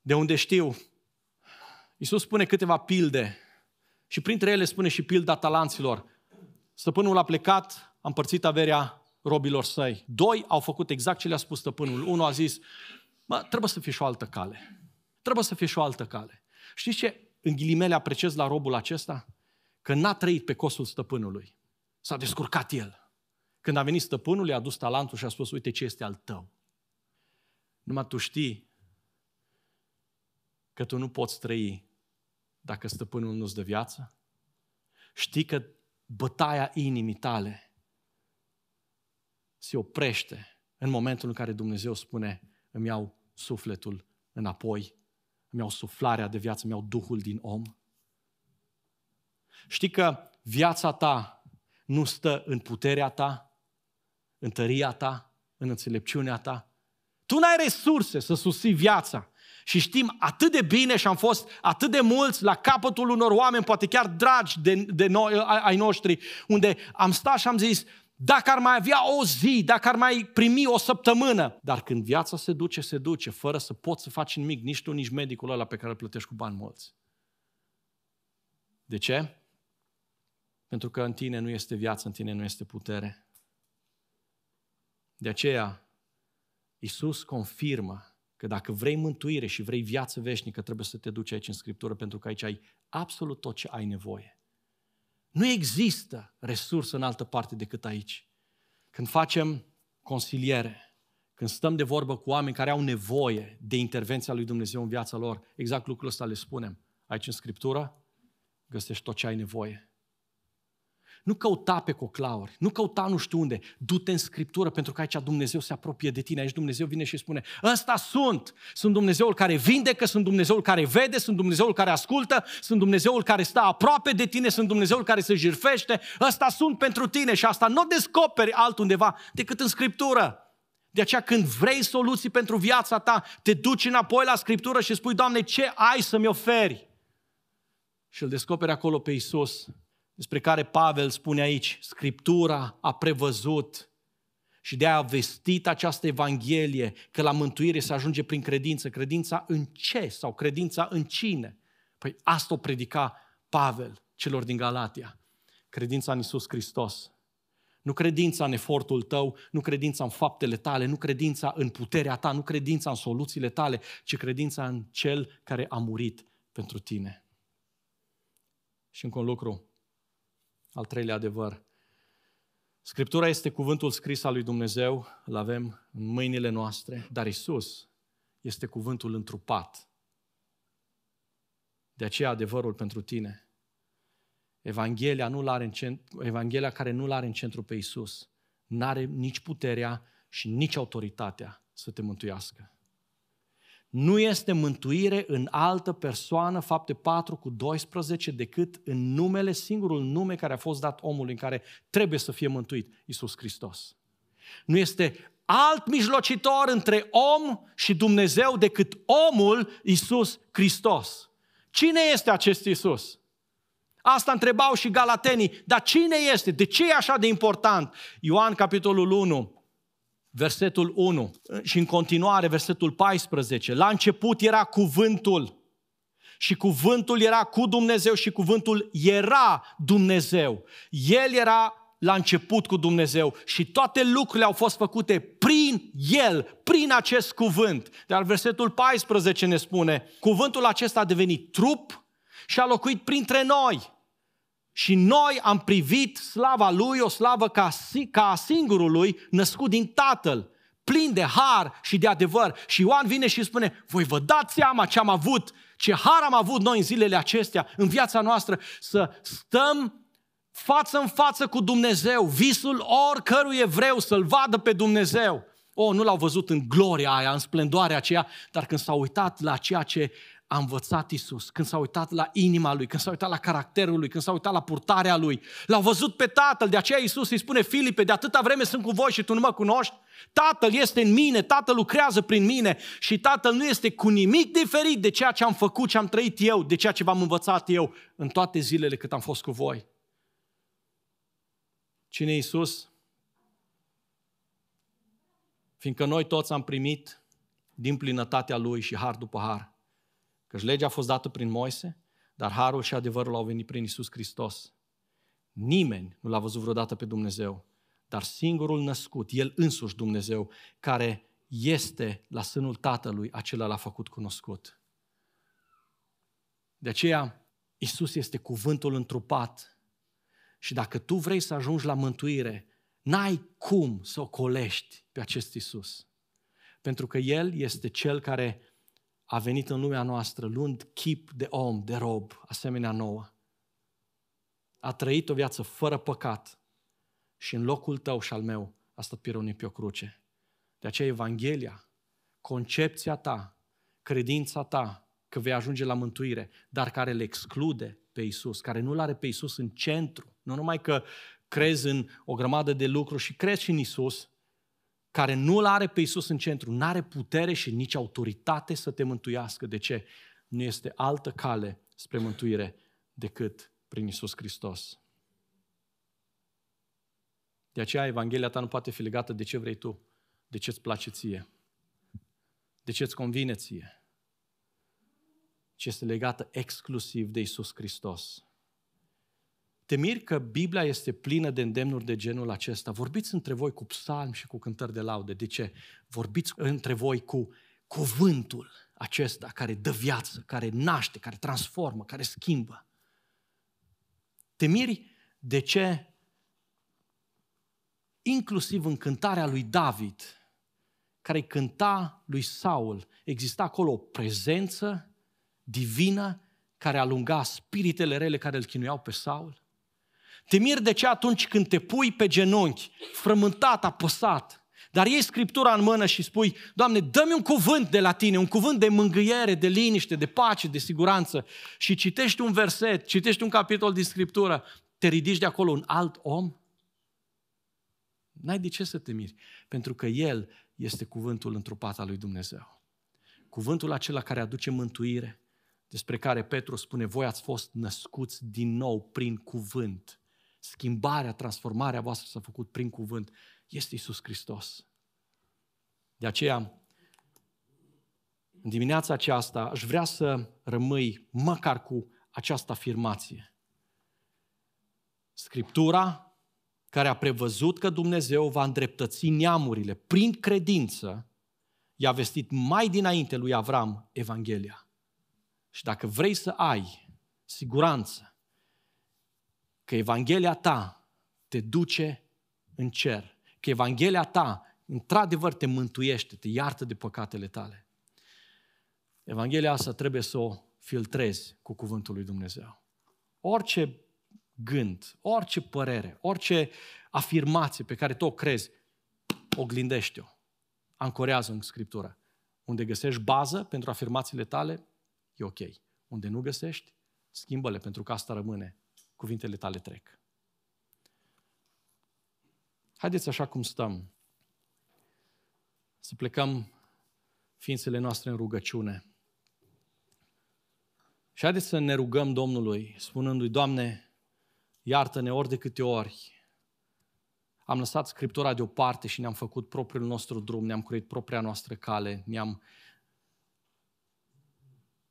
De unde știu, Iisus spune câteva pilde și printre ele spune și pilda talanților. Stăpânul a plecat, a împărțit averea robilor săi. Doi au făcut exact ce le-a spus stăpânul. Unul a zis, mă, trebuie să fie și o altă cale. Trebuie să fie și o altă cale. Știți ce în ghilimele apreciez la robul acesta? Că n-a trăit pe cosul stăpânului. S-a descurcat el. Când a venit stăpânul, i-a adus talentul și a spus, uite ce este al tău. Numai tu știi că tu nu poți trăi dacă stăpânul nu-ți dă viață? Știi că bătaia inimii tale se oprește în momentul în care Dumnezeu spune, îmi iau sufletul înapoi îmi iau suflarea de viață, îmi iau Duhul din om. Știi că viața ta nu stă în puterea ta, în tăria ta, în înțelepciunea ta. Tu n-ai resurse să susții viața. Și știm atât de bine și am fost atât de mulți la capătul unor oameni, poate chiar dragi de, de noi, ai noștri, unde am stat și am zis, dacă ar mai avea o zi, dacă ar mai primi o săptămână. Dar când viața se duce, se duce, fără să poți să faci nimic, nici tu, nici medicul ăla pe care îl plătești cu bani mulți. De ce? Pentru că în tine nu este viață, în tine nu este putere. De aceea, Isus confirmă că dacă vrei mântuire și vrei viață veșnică, trebuie să te duci aici în Scriptură, pentru că aici ai absolut tot ce ai nevoie. Nu există resursă în altă parte decât aici. Când facem consiliere, când stăm de vorbă cu oameni care au nevoie de intervenția lui Dumnezeu în viața lor, exact lucrul ăsta le spunem. Aici în Scriptură găsești tot ce ai nevoie. Nu căuta pe coclauri, nu căuta nu știu unde. Du-te în Scriptură pentru că aici Dumnezeu se apropie de tine. Aici Dumnezeu vine și spune, ăsta sunt. Sunt Dumnezeul care vindecă, sunt Dumnezeul care vede, sunt Dumnezeul care ascultă, sunt Dumnezeul care stă aproape de tine, sunt Dumnezeul care se jirfește. Ăsta sunt pentru tine și asta nu descoperi altundeva decât în Scriptură. De aceea când vrei soluții pentru viața ta, te duci înapoi la Scriptură și spui, Doamne, ce ai să-mi oferi? Și îl descoperi acolo pe Isus despre care Pavel spune aici, Scriptura a prevăzut și de-aia a vestit această Evanghelie că la mântuire se ajunge prin credință. Credința în ce sau credința în cine? Păi asta o predica Pavel celor din Galatia. Credința în Isus Hristos. Nu credința în efortul tău, nu credința în faptele tale, nu credința în puterea ta, nu credința în soluțiile tale, ci credința în Cel care a murit pentru tine. Și încă un lucru, al treilea adevăr. Scriptura este cuvântul scris al lui Dumnezeu, îl avem în mâinile noastre, dar Isus este cuvântul întrupat. De aceea adevărul pentru tine. Evanghelia, nu are în centru, Evanghelia care nu-L are în centru pe Isus, nu are nici puterea și nici autoritatea să te mântuiască. Nu este mântuire în altă persoană, fapte 4 cu 12, decât în numele, singurul nume care a fost dat omului în care trebuie să fie mântuit, Isus Hristos. Nu este alt mijlocitor între om și Dumnezeu decât omul Isus Hristos. Cine este acest Isus? Asta întrebau și galatenii, dar cine este? De ce e așa de important? Ioan, capitolul 1, versetul 1 și în continuare versetul 14. La început era cuvântul și cuvântul era cu Dumnezeu și cuvântul era Dumnezeu. El era la început cu Dumnezeu și toate lucrurile au fost făcute prin El, prin acest cuvânt. Dar versetul 14 ne spune, cuvântul acesta a devenit trup și a locuit printre noi. Și noi am privit slava Lui, o slavă ca, ca a singurului născut din Tatăl, plin de har și de adevăr. Și Ioan vine și spune, voi vă dați seama ce am avut, ce har am avut noi în zilele acestea, în viața noastră, să stăm față în față cu Dumnezeu, visul oricărui evreu să-L vadă pe Dumnezeu. O, oh, nu l-au văzut în gloria aia, în splendoarea aceea, dar când s-au uitat la ceea ce a învățat Isus, când s-a uitat la inima lui, când s-a uitat la caracterul lui, când s-a uitat la purtarea lui, l-au văzut pe Tatăl, de aceea Isus îi spune Filipe, de atâta vreme sunt cu voi și tu nu mă cunoști? Tatăl este în mine, Tatăl lucrează prin mine și Tatăl nu este cu nimic diferit de ceea ce am făcut, ce am trăit eu, de ceea ce v-am învățat eu în toate zilele cât am fost cu voi. Cine e Isus? Fiindcă noi toți am primit din plinătatea Lui și har după har. Căci legea a fost dată prin Moise, dar harul și adevărul au venit prin Isus Hristos. Nimeni nu l-a văzut vreodată pe Dumnezeu, dar singurul născut, El însuși Dumnezeu, care este la sânul Tatălui, acela l-a făcut cunoscut. De aceea, Isus este cuvântul întrupat. Și dacă tu vrei să ajungi la mântuire, n-ai cum să o colești pe acest Isus. Pentru că El este Cel care a venit în lumea noastră luând chip de om, de rob, asemenea nouă. A trăit o viață fără păcat și în locul tău și al meu a stat pironit pe o cruce. De aceea Evanghelia, concepția ta, credința ta că vei ajunge la mântuire, dar care le exclude pe Isus, care nu-L are pe Isus în centru. Nu numai că crezi în o grămadă de lucruri și crezi și în Isus, care nu-L are pe Isus în centru, nu are putere și nici autoritate să te mântuiască. De ce? Nu este altă cale spre mântuire decât prin Isus Hristos. De aceea Evanghelia ta nu poate fi legată de ce vrei tu, de ce îți place ție, de ce îți convine ție, ci este legată exclusiv de Isus Hristos. Te miri că Biblia este plină de îndemnuri de genul acesta. Vorbiți între voi cu psalmi și cu cântări de laude. De ce? Vorbiți între voi cu cuvântul acesta care dă viață, care naște, care transformă, care schimbă. Te miri de ce inclusiv în cântarea lui David, care cânta lui Saul, exista acolo o prezență divină care alunga spiritele rele care îl chinuiau pe Saul? Te miri de ce atunci când te pui pe genunchi, frământat, apăsat, dar iei Scriptura în mână și spui, Doamne, dă-mi un cuvânt de la Tine, un cuvânt de mângâiere, de liniște, de pace, de siguranță și citești un verset, citești un capitol din Scriptură, te ridici de acolo un alt om? N-ai de ce să te miri, pentru că El este cuvântul întrupat al lui Dumnezeu. Cuvântul acela care aduce mântuire, despre care Petru spune, voi ați fost născuți din nou prin cuvânt schimbarea, transformarea voastră s-a făcut prin cuvânt, este Isus Hristos. De aceea, în dimineața aceasta, aș vrea să rămâi măcar cu această afirmație. Scriptura, care a prevăzut că Dumnezeu va îndreptăți neamurile prin credință, i-a vestit mai dinainte lui Avram Evanghelia. Și dacă vrei să ai siguranță că Evanghelia ta te duce în cer, că Evanghelia ta într-adevăr te mântuiește, te iartă de păcatele tale. Evanghelia asta trebuie să o filtrezi cu cuvântul lui Dumnezeu. Orice gând, orice părere, orice afirmație pe care tu o crezi, oglindește-o, ancorează în Scriptură. Unde găsești bază pentru afirmațiile tale, e ok. Unde nu găsești, schimbă-le pentru că asta rămâne. Cuvintele tale trec. Haideți așa cum stăm, să plecăm ființele noastre în rugăciune. Și haideți să ne rugăm Domnului, spunându-i, Doamne, iartă-ne ori de câte ori am lăsat Scriptura deoparte și ne-am făcut propriul nostru drum, ne-am creat propria noastră cale, ne-am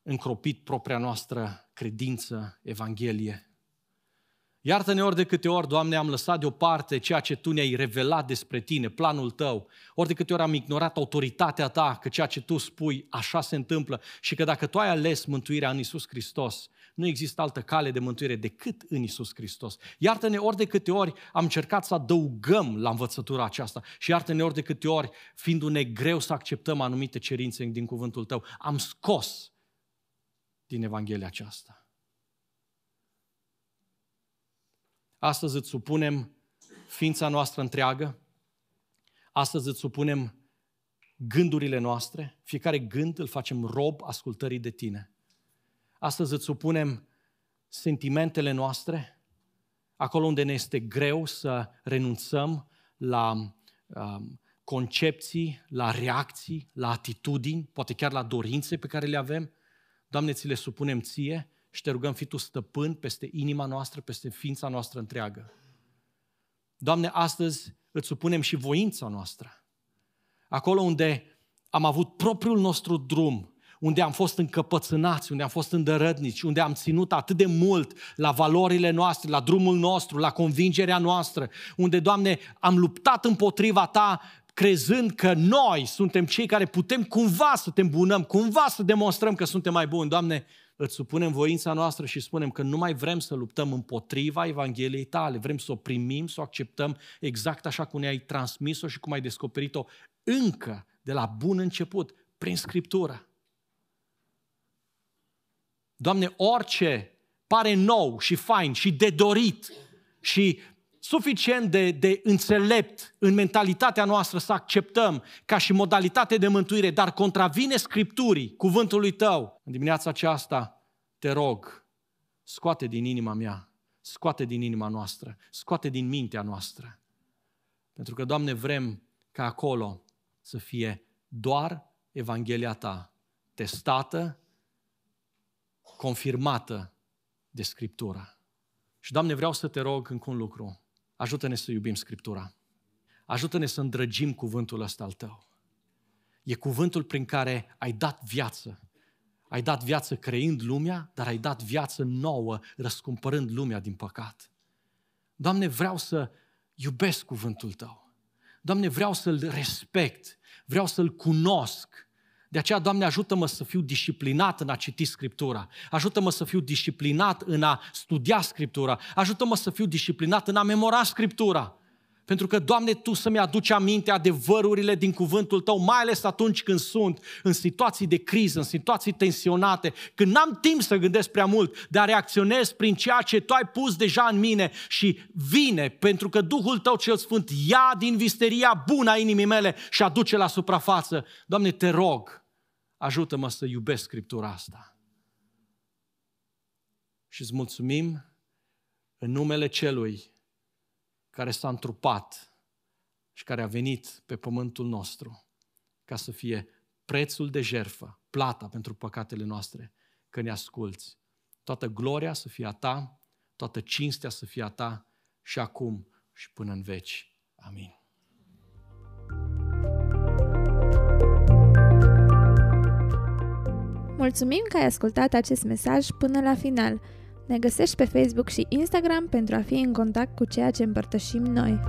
încropit propria noastră credință, Evanghelie. Iartă-ne ori de câte ori, Doamne, am lăsat deoparte ceea ce Tu ne-ai revelat despre Tine, planul Tău. Ori de câte ori am ignorat autoritatea Ta, că ceea ce Tu spui, așa se întâmplă și că dacă Tu ai ales mântuirea în Isus Hristos, nu există altă cale de mântuire decât în Isus Hristos. Iartă-ne ori de câte ori am încercat să adăugăm la învățătura aceasta și iartă-ne ori de câte ori, fiindu-ne greu să acceptăm anumite cerințe din cuvântul Tău, am scos din Evanghelia aceasta. Astăzi îți supunem ființa noastră întreagă, astăzi îți supunem gândurile noastre, fiecare gând îl facem rob ascultării de tine. Astăzi îți supunem sentimentele noastre, acolo unde ne este greu să renunțăm la um, concepții, la reacții, la atitudini, poate chiar la dorințe pe care le avem. Doamne, ți le supunem ție și te rugăm, fi Tu stăpân peste inima noastră, peste ființa noastră întreagă. Doamne, astăzi îți supunem și voința noastră. Acolo unde am avut propriul nostru drum, unde am fost încăpățânați, unde am fost îndărădnici, unde am ținut atât de mult la valorile noastre, la drumul nostru, la convingerea noastră, unde, Doamne, am luptat împotriva Ta crezând că noi suntem cei care putem cumva să te îmbunăm, cumva să demonstrăm că suntem mai buni. Doamne, îți supunem voința noastră și spunem că nu mai vrem să luptăm împotriva Evangheliei tale, vrem să o primim, să o acceptăm exact așa cum ne-ai transmis-o și cum ai descoperit-o încă de la bun început, prin Scriptură. Doamne, orice pare nou și fain și de dorit și suficient de, de înțelept în mentalitatea noastră să acceptăm ca și modalitate de mântuire, dar contravine Scripturii, cuvântului Tău. În dimineața aceasta, te rog, scoate din inima mea, scoate din inima noastră, scoate din mintea noastră. Pentru că, Doamne, vrem ca acolo să fie doar Evanghelia Ta, testată, confirmată de Scriptură. Și, Doamne, vreau să te rog încă un lucru. Ajută-ne să iubim Scriptura. Ajută-ne să îndrăgim cuvântul ăsta al tău. E cuvântul prin care ai dat viață. Ai dat viață creând lumea, dar ai dat viață nouă, răscumpărând lumea din păcat. Doamne, vreau să iubesc cuvântul Tău. Doamne, vreau să-L respect, vreau să-L cunosc, de aceea, Doamne, ajută-mă să fiu disciplinat în a citi Scriptura. Ajută-mă să fiu disciplinat în a studia Scriptura. Ajută-mă să fiu disciplinat în a memora Scriptura. Pentru că, Doamne, Tu să-mi aduci aminte adevărurile din cuvântul Tău, mai ales atunci când sunt în situații de criză, în situații tensionate, când n-am timp să gândesc prea mult, dar reacționez prin ceea ce Tu ai pus deja în mine și vine, pentru că Duhul Tău cel Sfânt ia din visteria bună a inimii mele și aduce la suprafață. Doamne, te rog, ajută-mă să iubesc Scriptura asta. Și îți mulțumim în numele Celui care s-a întrupat și care a venit pe pământul nostru ca să fie prețul de jerfă, plata pentru păcatele noastre, că ne asculți. Toată gloria să fie a ta, toată cinstea să fie a ta și acum și până în veci. Amin. Mulțumim că ai ascultat acest mesaj până la final. Ne găsești pe Facebook și Instagram pentru a fi în contact cu ceea ce împărtășim noi.